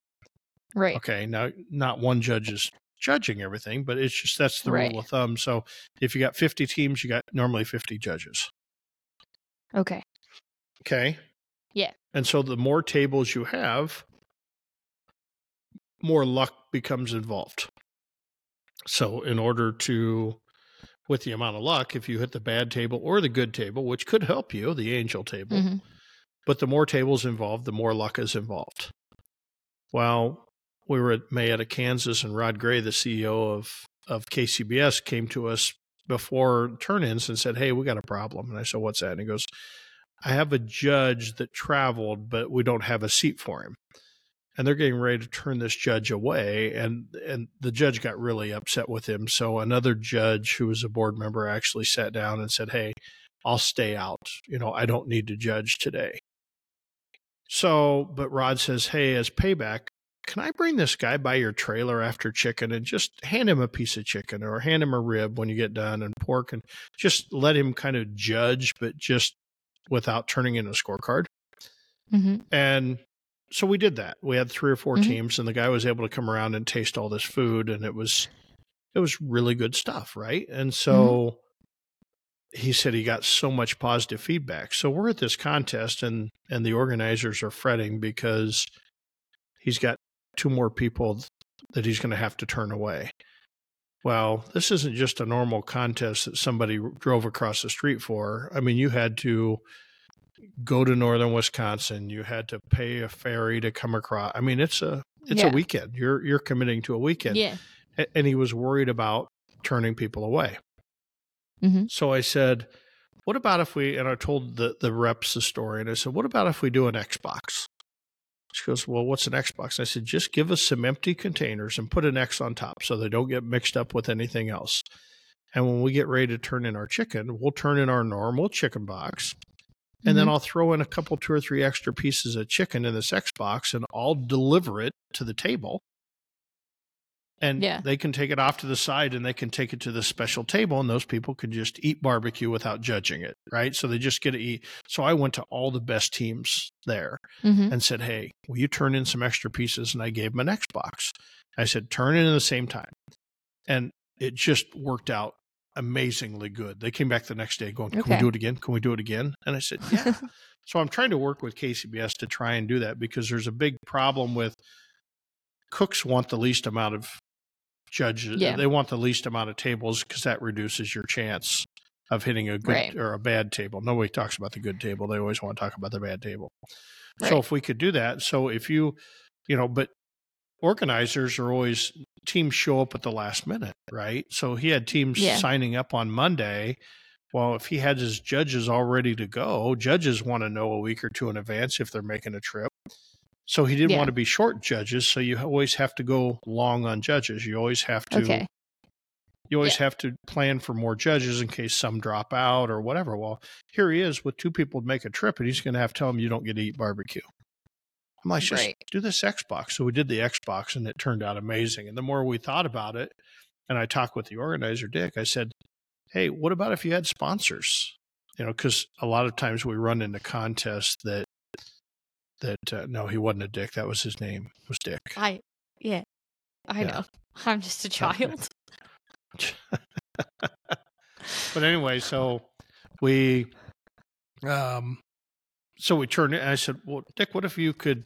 Right. Okay. Now, not one judge is judging everything, but it's just that's the Right. rule of thumb. So if you got 50 teams, you got normally 50 judges. Okay. Okay. Yeah. And so the more tables you have, more luck becomes involved. So in order to with the amount of luck, if you hit the bad table or the good table, which could help you, the angel table, Mhm. but the more tables involved, the more luck is involved. Well, we were at May out of Kansas, and Rod Gray, the CEO of of KCBS, came to us before turn-ins and said, "Hey, we got a problem." And I said, "What's that?" And he goes, "I have a judge that traveled, but we don't have a seat for him." And they're getting ready to turn this judge away, and and the judge got really upset with him. So another judge who was a board member actually sat down and said, "Hey, I'll stay out. You know, I don't need to judge today." So, but Rod says, Hey, as payback, can I bring this guy by your trailer after chicken and just hand him a piece of chicken or hand him a rib when you get done and pork and just let him kind of judge, but just without turning in a scorecard? Mhm. And so we did that. We had three or 4 Mhm. teams and the guy was able to come around and taste all this food and it was it was really good stuff, right? And so he said he got so much positive feedback. So we're at this contest, and and the organizers are fretting because he's got two more people that he's going to have to turn away. Well, this isn't just a normal contest that somebody drove across the street for. I mean, you had to go to northern Wisconsin. You had to pay a ferry to come across. I mean, it's a it's Yeah. a weekend. You're you're committing to a weekend. Yeah. And he was worried about turning people away. Mhm. So I said, "What about if we?" And I told the the reps the story, and I said, "What about if we do an Xbox?" She goes, "Well, what's an Xbox?" I said, "Just give us some empty containers and put an X on top, so they don't get mixed up with anything else." And when we get ready to turn in our chicken, we'll turn in our normal chicken box, and then Mhm. I'll throw in a couple, two or three extra pieces of chicken in this X box, and I'll deliver it to the table. And Yeah. they can take it off to the side and they can take it to the special table, and those people can just eat barbecue without judging it, right? So they just get to eat. So I went to all the best teams there Mhm. and said, Hey, will you turn in some extra pieces? And I gave them an Xbox. I said, Turn in at the same time. And it just worked out amazingly good. They came back the next day going, Can we do it again? Can we do it again? And I said, Yeah. so I'm trying to work with KCBS to try and do that because there's a big problem with cooks want the least amount of judges. Yeah. They want the least amount of tables because that reduces your chance of hitting a good Right. or a bad table. Nobody talks about the good table. They always want to talk about the bad table. So if we could do that, so if you, you know, but organizers are always teams show up at the last minute, right? So he had teams Yeah. signing up on Monday. Well, if he had his judges all ready to go, judges want to know a week or two in advance if they're making a trip. So he didn't Yeah. want to be short judges, so you always have to go long on judges. You always have to Okay. you always have to plan for more judges in case some drop out or whatever. Well, here he is with two people to make a trip, and he's going to have to tell them you don't get to eat barbecue. I'm like, just Right. do this Xbox. So we did the Xbox, and it turned out amazing. And the more we thought about it, and I talked with the organizer, Dick, I said, hey, what about if you had sponsors? You know, because a lot of times we run into contests that that uh, no, he wasn't a dick. That was his name. It was Dick. I yeah. I Yeah. know. I'm just a child. but anyway, so we, um, so we turned it, and I said, "Well, Dick, what if you could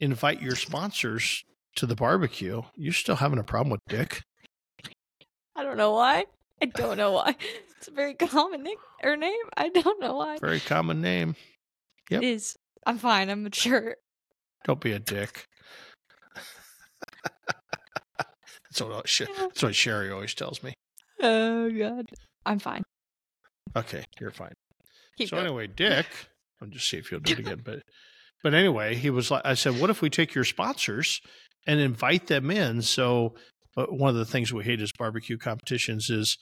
invite your sponsors to the barbecue? You're still having a problem with Dick?" I don't know why. I don't know why. It's a very common nick or name. I don't know why. Very common name. Yep. It is. I'm fine. I'm mature. Don't be a dick. that's what Sh- that's what Sherry always tells me. Oh god. I'm fine. Okay, you're fine. Keep so going. anyway, Dick, I'll just see if you'll do it again. But but anyway, he was like, I said, what if we take your sponsors and invite them in? So uh, one of the things we hate is barbecue competitions is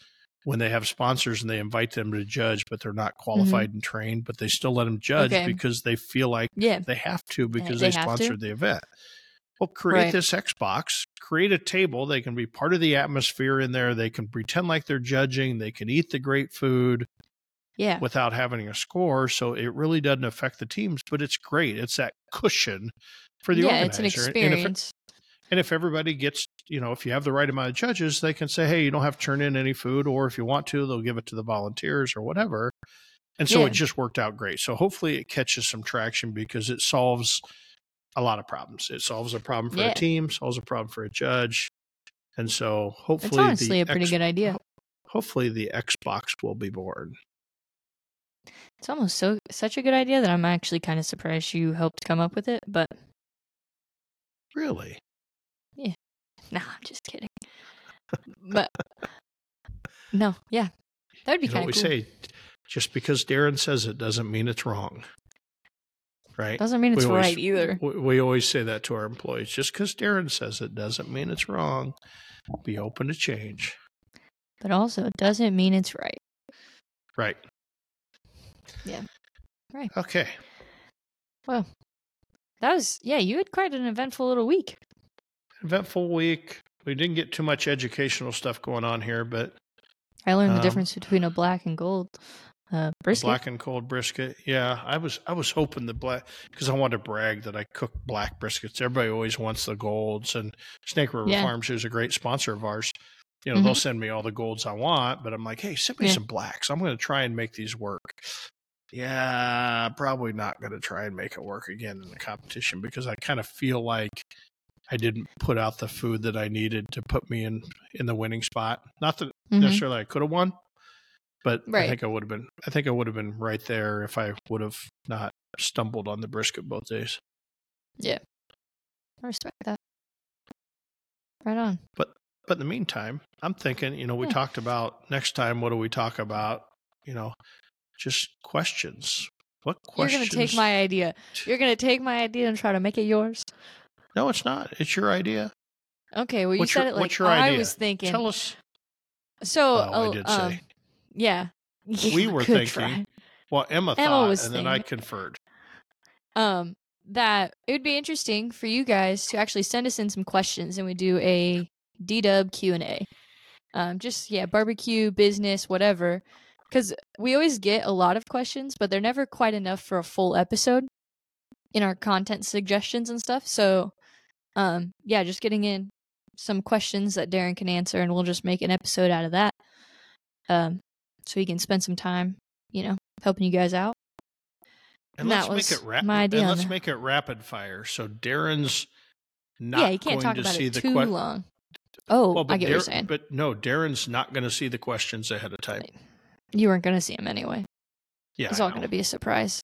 when they have sponsors and they invite them to judge, but they're not qualified and trained, but they still let them judge Okay. because they feel like Yeah. they have to because they they, sponsored the event. Well, create Right. this Xbox, create a table. They can be part of the atmosphere in there. They can pretend like they're judging. They can eat the great food Yeah. without having a score. So it really doesn't affect the teams, but it's great. It's that cushion for the yeah, it's an And- And if, experience. and if everybody gets, you know, if you have the right amount of judges, they can say, hey, you don't have to turn in any food, or if you want to, they'll give it to the volunteers or whatever. And so Yeah. it just worked out great. So hopefully it catches some traction because it solves a lot of problems. It solves a problem for Yeah. a team, solves a problem for a judge. And so It's hopefully honestly the a pretty X- good idea. hopefully the Xbox will be born. It's almost so such a good idea that I'm actually kind of surprised you helped come up with it. But Really? Yeah. Nah, I'm just kidding. but no, yeah, that would be you know kind of we cool. say just because darren says it doesn't mean it's wrong right Doesn't mean it's we always- right either. we, we always say that to our employees just because darren says it doesn't mean it's wrong be open to change But also, it doesn't mean it's right. right Yeah. Right. okay Well, that was yeah. You had quite an eventful little week. eventful week we didn't get too much educational stuff going on here but I learned Um, the difference between a black and gold uh, brisket. black and cold brisket yeah i was i was hoping the black because i wanted to brag that i cook black briskets everybody always wants the golds and snake river Yeah. farms is a great sponsor of ours You know, they'll Mhm. send me all the golds I want, but I'm like, hey, send me Yeah. some blacks. I'm going to try and make these work. Yeah, probably not going to try and make it work again in the competition because I kind of feel like I didn't put out the food that I needed to put me in in the winning spot. Not that Mhm. necessarily I could have won, but I think I would have been. I think I would have been right there if I would have not stumbled on the brisket both days. Yeah, I respect that. Right on. But in the meantime, I'm thinking, you know, we Yeah. talked about next time. What do we talk about? You know, just questions. What questions? You're gonna take my idea. You're gonna take my idea and try to make it yours. No, it's not. It's your idea. Okay, well you What's said your- it like I idea? was thinking. Tell us. so Oh, I oh, did um, say. yeah. We were thinking. try. Well, Emma, Emma thought, and then I conferred. um that it would be interesting for you guys to actually send us in some questions and we do a d-dub q&a um just yeah barbecue business whatever because we always get a lot of questions but they're never quite enough for a full episode in our content suggestions and stuff so um yeah just getting in some questions that darren can answer and we'll just make an episode out of that um so he can spend some time you know helping you guys out And That let's make was it rapid. my idea And let's make it rapid fire. So Darren's not yeah, you can't going talk to about see it the too que- long. Oh, Well, I get what you're saying. But no, Darren's not going to see the questions ahead of time. You weren't going to see him anyway. Yeah, it's I all know. going to be a surprise.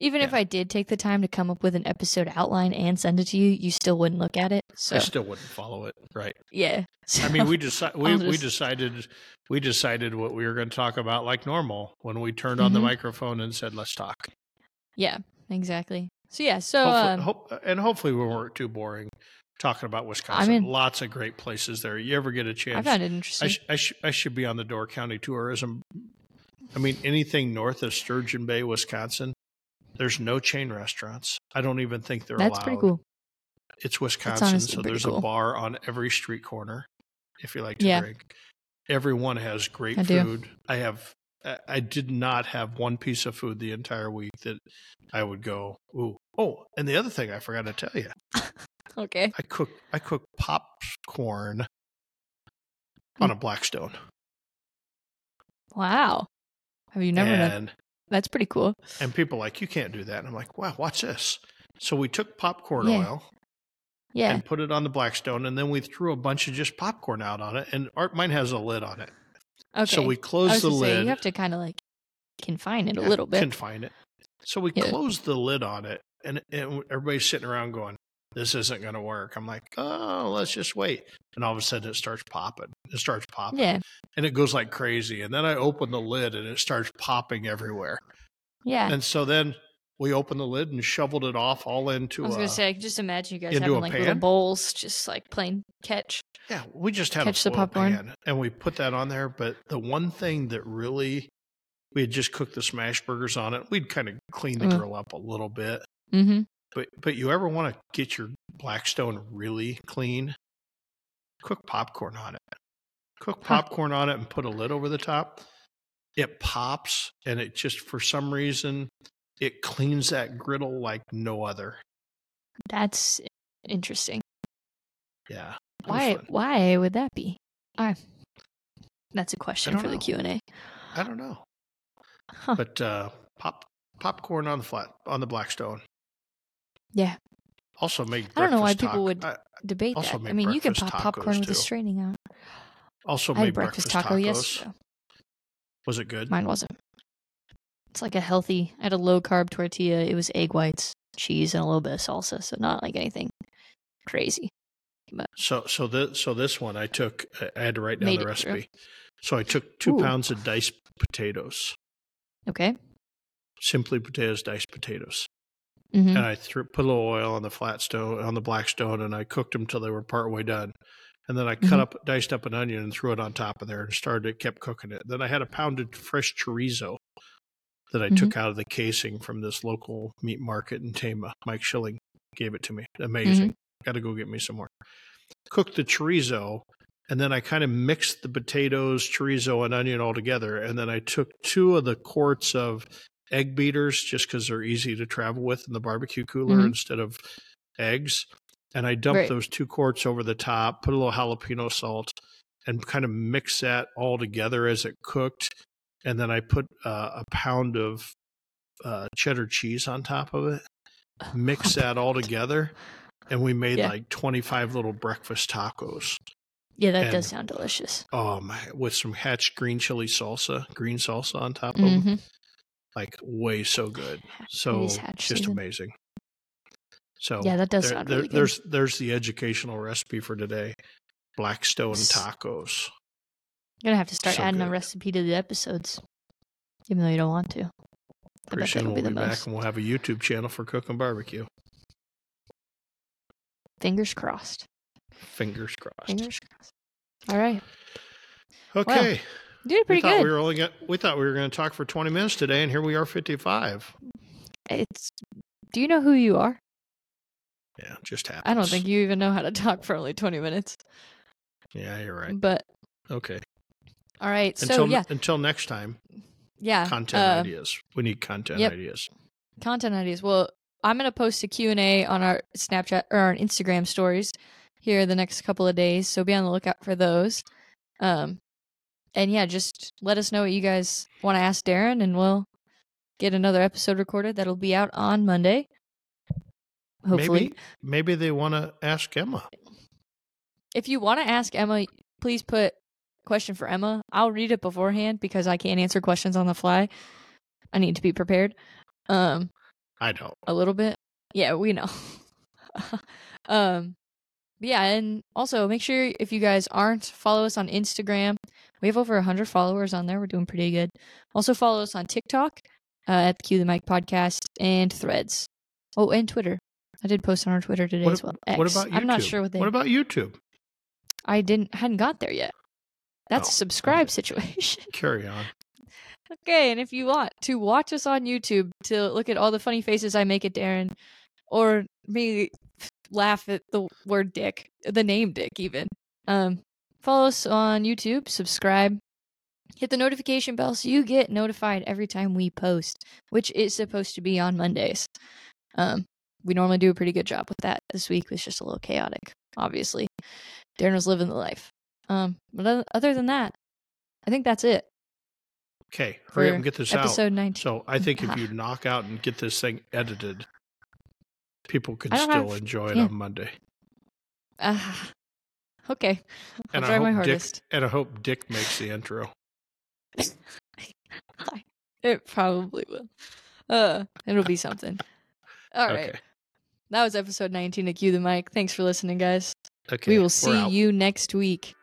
Even if I did take the time to come up with an episode outline and send it to you, you still wouldn't look at it. So I still wouldn't follow it. Right. yeah. I mean, we decided we, I'll we decided we decided what we were going to talk about like normal when we turned on the Mhm. microphone and said, "Let's talk." yeah, exactly. So yeah, so hopefully, um, hope, and hopefully we weren't too boring talking about Wisconsin. mean- Lots of great places there. You ever get a chance? found it I, interesting. sh- I, sh- I should be on the Door County tourism. I mean, anything north of Sturgeon Bay, Wisconsin, there's no chain restaurants. I don't even think they're That's allowed. pretty cool. It's Wisconsin, so there's cool. a bar on every street corner if you like to Yeah. drink. Everyone has great I do. food. I have I- I did not have one piece of food the entire week that I would go, ooh. Oh, and the other thing I forgot to tell you. Okay. I cook I cook popcorn on mm. a Blackstone. Wow. Have you never done? and That's pretty cool. and people are like, you can't do that. And I'm like, wow, watch this. So we took popcorn Yeah. oil Yeah. and put it on the Blackstone, and then we threw a bunch of just popcorn out on it. And art mine has a lid on it. Okay. So we closed the gonna say, lid. you have to kind of like confine it a little bit. Confine it. So we Yeah. closed the lid on it, and, and everybody's sitting around going, "This isn't going to work." I'm like, "Oh, let's just wait." And all of a sudden, it starts popping. It starts popping, yeah. and it goes like crazy. And then I open the lid, and it starts popping everywhere. Yeah. And so then we opened the lid and shoveled it off all into. I was gonna say, I can just imagine you guys having like little bowls, just like playing catch. Yeah, we just had Catch a the popcorn. pan, and we put that on there. But the one thing that really, we had just cooked the smash burgers on it. We'd kind of cleaned the Mm. grill up a little bit. Mm-hmm. But but you ever want to get your Blackstone really clean? Cook popcorn on it. Cook popcorn on it and put a lid over the top. It pops, and it just for some reason it cleans that griddle like no other. That's interesting. Yeah. Why? fun. Why would that be? I. That's a question for the. Q and A. I don't know. Huh. But uh, pop popcorn on the flat on the Blackstone. Yeah. Also made. I don't know why people would- I Debate Also that. I mean, you can pop popcorn with a too. straining out. also I made breakfast, breakfast, taco tacos. yesterday. Was it good? Mine wasn't. It's like a healthy. I had a low carb tortilla. It was egg whites, cheese, and a little bit of salsa. So not like anything crazy. So so this so this one I took uh, I had to write down the it through. recipe. So I took two Ooh. pounds of diced potatoes, Okay. simply potatoes, diced potatoes, Mm-hmm. and I threw put a little oil on the flat stone on the black stone, and I cooked them till they were part way done. And then I cut Mhm. up diced up an onion and threw it on top of there and started it, kept cooking it. Then I had a pounded fresh chorizo that I took out of the casing from this local meat market in Tama. Mike Schilling gave it to me. Amazing. Got to go get me some more. Cooked the chorizo, and then I kind of mixed the potatoes, chorizo, and onion all together. And then I took two of the quarts of egg beaters just because they're easy to travel with in the barbecue cooler Mhm. instead of eggs. And I dumped Right. those two quarts over the top, put a little jalapeno salt, and kind of mix that all together as it cooked. And then I put uh, a pound of uh, cheddar cheese on top of it, mix that all together, and we made Yeah. like 25 little breakfast tacos. Yeah, that and- does sound delicious. Oh my, with some hatch green chili salsa, green salsa on top of it. hmm Like way so good. So just season. amazing. So Yeah, that does there- sound there- really good. there's there's the educational recipe for today. Blackstone tacos. You're gonna have to start so adding a recipe to the episodes, even though you don't want to. I Pretty soon we'll be be back most. and we'll have a YouTube channel for cooking barbecue. Fingers crossed. Fingers crossed. Fingers crossed. All right, Okay. You did we pretty thought good. we were only got, we thought we were going to talk for 20 minutes today and here we are 55. It's. Do you know who you are? Yeah, just happens. I don't think you even know how to talk for only 20 minutes. Yeah, you're right. But Okay. all right, so Until yeah, until next time, yeah. content uh, ideas. We need content yep. ideas. content ideas. Well, I'm gonna post a Q and A on our Snapchat or our Instagram stories here the next couple of days, so be on the lookout for those. Um, and yeah, just let us know what you guys want to ask Darren, and we'll get another episode recorded that'll be out on Monday. Hopefully, Maybe maybe they want to ask Emma. if you want to ask Emma, please put question for Emma. I'll read it beforehand because I can't answer questions on the fly. I need to be prepared. Um, I don't. a little bit. Yeah, we know. um yeah, and also make sure if you guys aren't, follow us on Instagram. We have over 100 followers on there. We're doing pretty good. Also follow us on TikTok uh, at the Cue the Mic podcast and Threads. Oh, and Twitter. I did post on our Twitter today What, as well. what about YouTube? I'm not sure what they. What about YouTube? I didn't hadn't got there yet. That's Oh, a subscribe okay. situation. Carry on. Okay, and if you want to watch us on YouTube to look at all the funny faces I make at Darren, or me laugh at the word dick, the name dick even, um, follow us on YouTube, subscribe, hit the notification bell so you get notified every time we post, which is supposed to be on Mondays. Um, we normally do a pretty good job with that. This week was just a little chaotic, obviously. Darren was living the life. Um, but other than that, I think that's it. Okay, hurry up and get this out. Episode 19. So I think if you knock out and get this thing edited, people can still have- enjoy it yeah. on Monday. Ah, okay. I'll And I try my hope Dick hardest. and I hope Dick makes the intro. It probably will. Uh, it'll be something. All right. Okay. That was episode 19 of Cue the Mic. Thanks for listening, guys. Okay. we will see you next week.